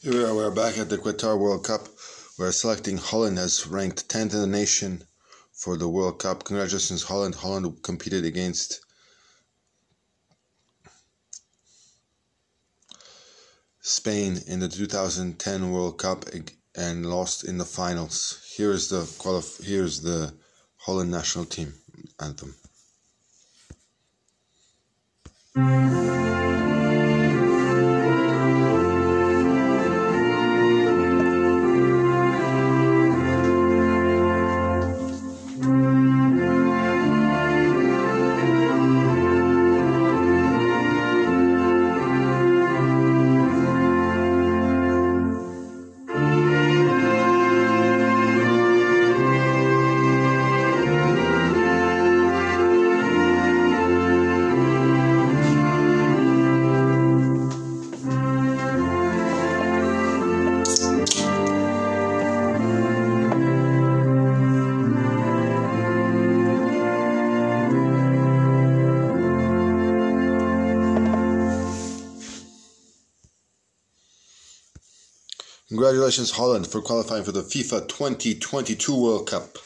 Here we are, we're back at the Qatar World Cup. We're selecting Holland as ranked 10th in the nation for the World Cup. Congratulations, Holland. Holland competed against Spain in the 2010 World Cup and lost in the finals. Here is the qualif- here's the Holland national team anthem. Congratulations, Holland, for qualifying for the FIFA 2022 World Cup.